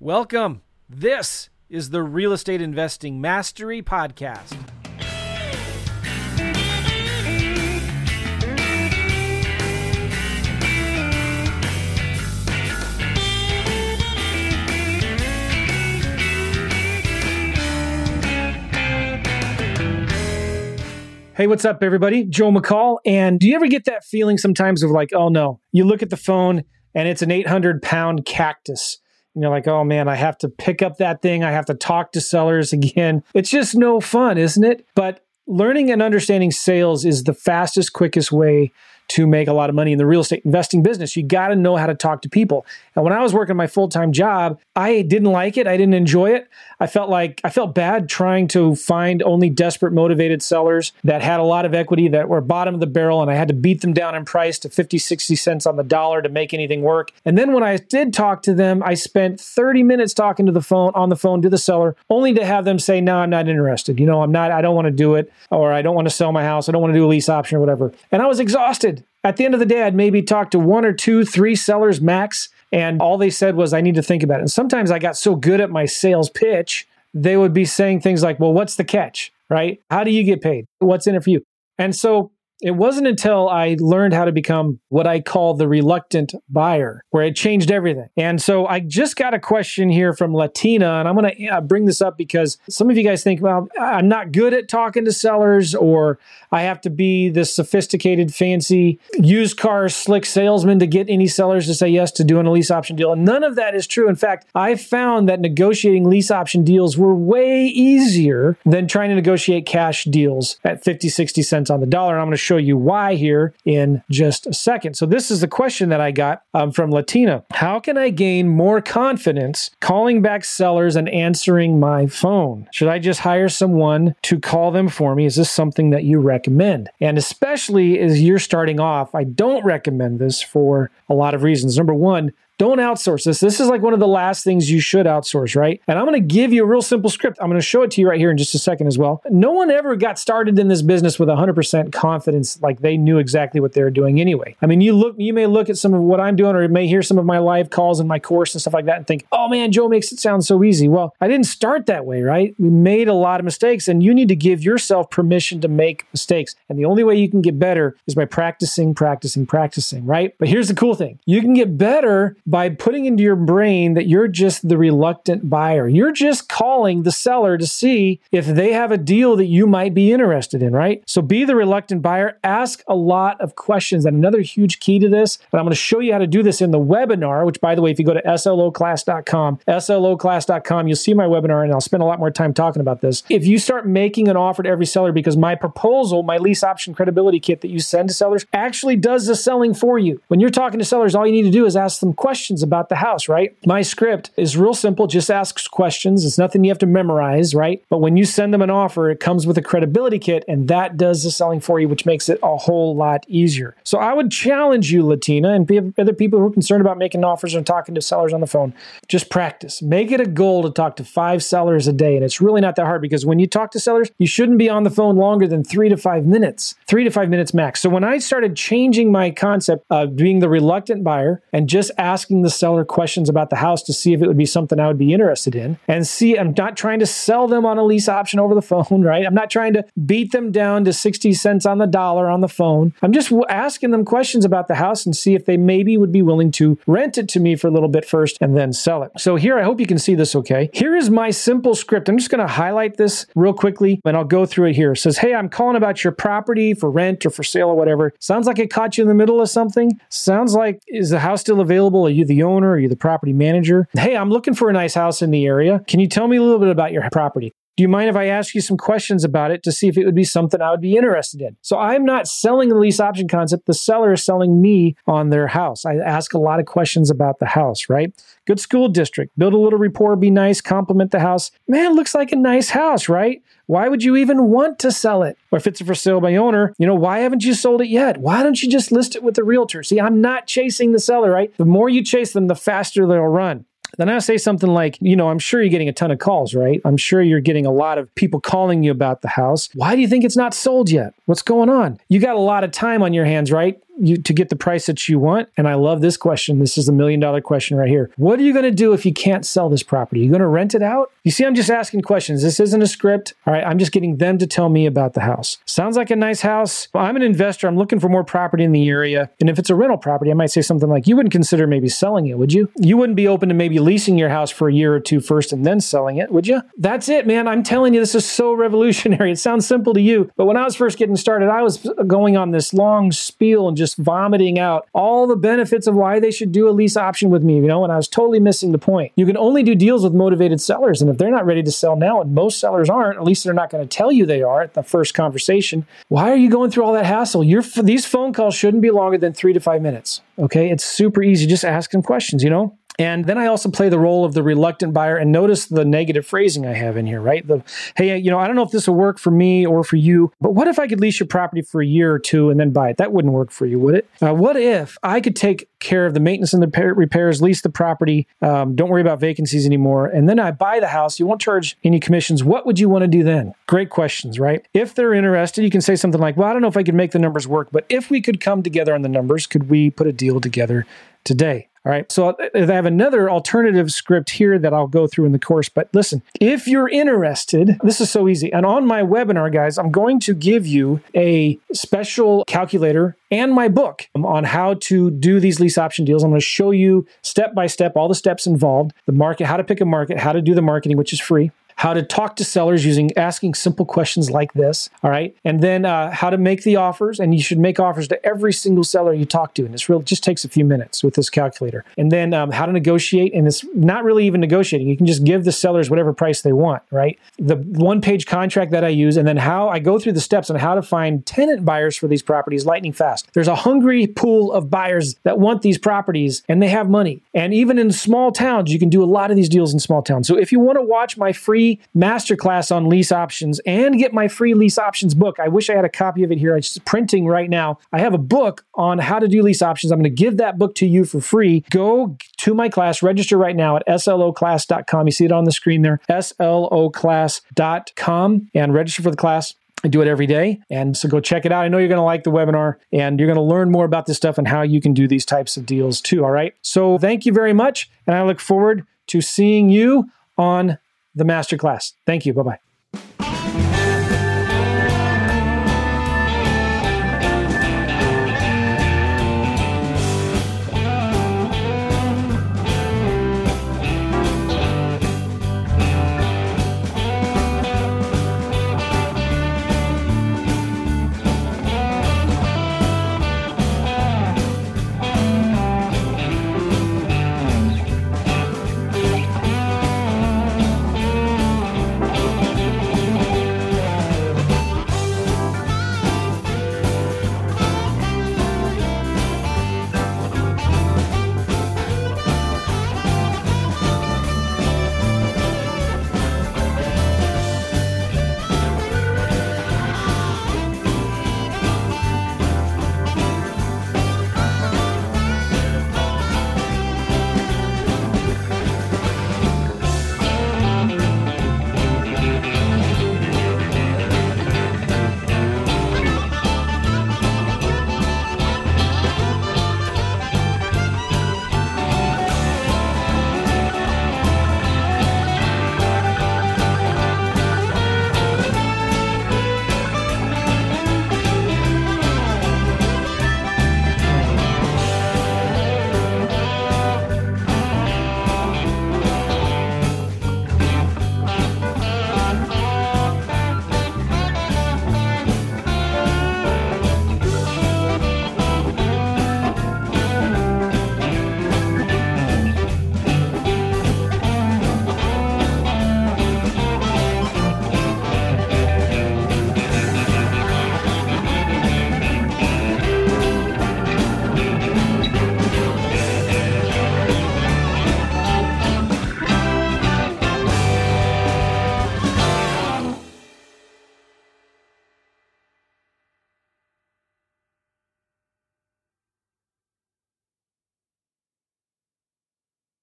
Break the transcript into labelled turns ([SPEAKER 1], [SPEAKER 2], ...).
[SPEAKER 1] Welcome. This is the Real Estate Investing Mastery Podcast. Hey, what's up, everybody? Joe McCall. And do you ever get that feeling sometimes of like, oh no, you look at the phone and it's an 800 pound cactus? And you're like, oh man, I have to pick up that thing. I have to talk to sellers again. It's just no fun, isn't it? But learning and understanding sales is the fastest, quickest way to make a lot of money in the real estate investing business. You got to know how to talk to people. And when I was working my full time job, I didn't like it. I didn't enjoy it. I felt like I felt bad trying to find only desperate, motivated sellers that had a lot of equity that were bottom of the barrel. And I had to beat them down in price to 50, 60 cents on the dollar to make anything work. And then when I did talk to them, I spent 30 minutes talking to the phone on the phone to the seller, only to have them say, no, I'm not interested. You know, I'm not, I don't want to do it, or I don't want to sell my house. I don't want to do a lease option or whatever. And I was exhausted at the end of the day, I'd maybe talk to one or two, three sellers max. And all they said was, I need to think about it. And sometimes I got so good at my sales pitch, they would be saying things like, Well, what's the catch? Right? How do you get paid? What's in it for you? And so it wasn't until I learned how to become what I call the reluctant buyer, where it changed everything. And so I just got a question here from Latina, and I'm going to uh, bring this up because some of you guys think, well, I'm not good at talking to sellers, or I have to be this sophisticated, fancy used car slick salesman to get any sellers to say yes to doing a lease option deal. And none of that is true. In fact, I found that negotiating lease option deals were way easier than trying to negotiate cash deals at 50, 60 cents on the dollar. And I'm going to show you why here in just a second. So, this is the question that I got um, from Latina How can I gain more confidence calling back sellers and answering my phone? Should I just hire someone to call them for me? Is this something that you recommend? And especially as you're starting off, I don't recommend this for a lot of reasons. Number one, don't outsource this. This is like one of the last things you should outsource, right? And I'm going to give you a real simple script. I'm going to show it to you right here in just a second as well. No one ever got started in this business with 100% confidence like they knew exactly what they were doing anyway. I mean, you look you may look at some of what I'm doing or you may hear some of my live calls in my course and stuff like that and think, "Oh man, Joe makes it sound so easy." Well, I didn't start that way, right? We made a lot of mistakes and you need to give yourself permission to make mistakes. And the only way you can get better is by practicing, practicing, practicing, right? But here's the cool thing. You can get better by putting into your brain that you're just the reluctant buyer. You're just calling the seller to see if they have a deal that you might be interested in, right? So be the reluctant buyer, ask a lot of questions. And another huge key to this, and I'm going to show you how to do this in the webinar, which by the way, if you go to sloclass.com, sloclass.com, you'll see my webinar and I'll spend a lot more time talking about this. If you start making an offer to every seller because my proposal, my lease option credibility kit that you send to sellers actually does the selling for you. When you're talking to sellers, all you need to do is ask them questions about about the house, right? My script is real simple, just asks questions. It's nothing you have to memorize, right? But when you send them an offer, it comes with a credibility kit, and that does the selling for you, which makes it a whole lot easier. So I would challenge you, Latina, and other people who are concerned about making offers and talking to sellers on the phone, just practice. Make it a goal to talk to five sellers a day. And it's really not that hard because when you talk to sellers, you shouldn't be on the phone longer than three to five minutes, three to five minutes max. So when I started changing my concept of being the reluctant buyer and just asking the seller questions about the house to see if it would be something I would be interested in. And see, I'm not trying to sell them on a lease option over the phone, right? I'm not trying to beat them down to 60 cents on the dollar on the phone. I'm just asking them questions about the house and see if they maybe would be willing to rent it to me for a little bit first and then sell it. So here, I hope you can see this okay. Here is my simple script. I'm just going to highlight this real quickly and I'll go through it here. It says, Hey, I'm calling about your property for rent or for sale or whatever. Sounds like it caught you in the middle of something. Sounds like, is the house still available? You the owner? Are you the property manager. Hey, I'm looking for a nice house in the area. Can you tell me a little bit about your property? Do you mind if I ask you some questions about it to see if it would be something I would be interested in? So I'm not selling the lease option concept. The seller is selling me on their house. I ask a lot of questions about the house, right? Good school district, build a little rapport, be nice, compliment the house. Man, looks like a nice house, right? Why would you even want to sell it? Or if it's for sale by owner, you know, why haven't you sold it yet? Why don't you just list it with the realtor? See, I'm not chasing the seller, right? The more you chase them, the faster they'll run. Then I say something like, you know, I'm sure you're getting a ton of calls, right? I'm sure you're getting a lot of people calling you about the house. Why do you think it's not sold yet? What's going on? You got a lot of time on your hands, right? You to get the price that you want? And I love this question. This is a million dollar question right here. What are you going to do if you can't sell this property? Are you going to rent it out? You see, I'm just asking questions. This isn't a script. All right, I'm just getting them to tell me about the house. Sounds like a nice house. Well, I'm an investor. I'm looking for more property in the area. And if it's a rental property, I might say something like, you wouldn't consider maybe selling it, would you? You wouldn't be open to maybe leasing your house for a year or two first and then selling it, would you? That's it, man. I'm telling you, this is so revolutionary. It sounds simple to you, but when I was first getting started, I was going on this long spiel and just vomiting out all the benefits of why they should do a lease option with me, you know, and I was totally missing the point. You can only do deals with motivated sellers. And if they're not ready to sell now, and most sellers aren't, at least they're not going to tell you they are at the first conversation, why are you going through all that hassle? These phone calls shouldn't be longer than three to five minutes. Okay. It's super easy. Just ask them questions, you know? And then I also play the role of the reluctant buyer and notice the negative phrasing I have in here, right? The, hey, you know, I don't know if this will work for me or for you, but what if I could lease your property for a year or two and then buy it? That wouldn't work for you, would it? Uh, what if I could take care of the maintenance and the repairs, lease the property, um, don't worry about vacancies anymore, and then I buy the house, you won't charge any commissions. What would you want to do then? Great questions, right? If they're interested, you can say something like, well, I don't know if I could make the numbers work, but if we could come together on the numbers, could we put a deal together today? All right. So uh, I have another alternative script here that I'll go through in the course. But listen, if you're interested, this is so easy. And on my webinar, guys, I'm going to give you a special calculator and my book on how to do these lease option deals. I'm going to show you step by step all the steps involved, the market, how to pick a market, how to do the marketing, which is free how to talk to sellers using asking simple questions like this. All right. And then uh, how to make the offers. And you should make offers to every single seller you talk to. And it's really just takes a few minutes with this calculator. And then um, how to negotiate. And it's not really even negotiating. You can just give the sellers whatever price they want. Right. The one page contract that I use. And then how I go through the steps on how to find tenant buyers for these properties lightning fast. There's a hungry pool of buyers that want these properties and they have money. And even in small towns, you can do a lot of these deals in small towns. So if you want to watch my free masterclass on lease options and get my free lease options book. I wish I had a copy of it here. It's printing right now. I have a book on how to do lease options. I'm going to give that book to you for free. Go to my class, register right now at sloclass.com. You see it on the screen there, sloclass.com, and register for the class. I do it every day. And so go check it out. I know you're going to like the webinar and you're going to learn more about this stuff and how you can do these types of deals too. All right. So thank you very much. And I look forward to seeing you on the masterclass. Thank you. Bye bye.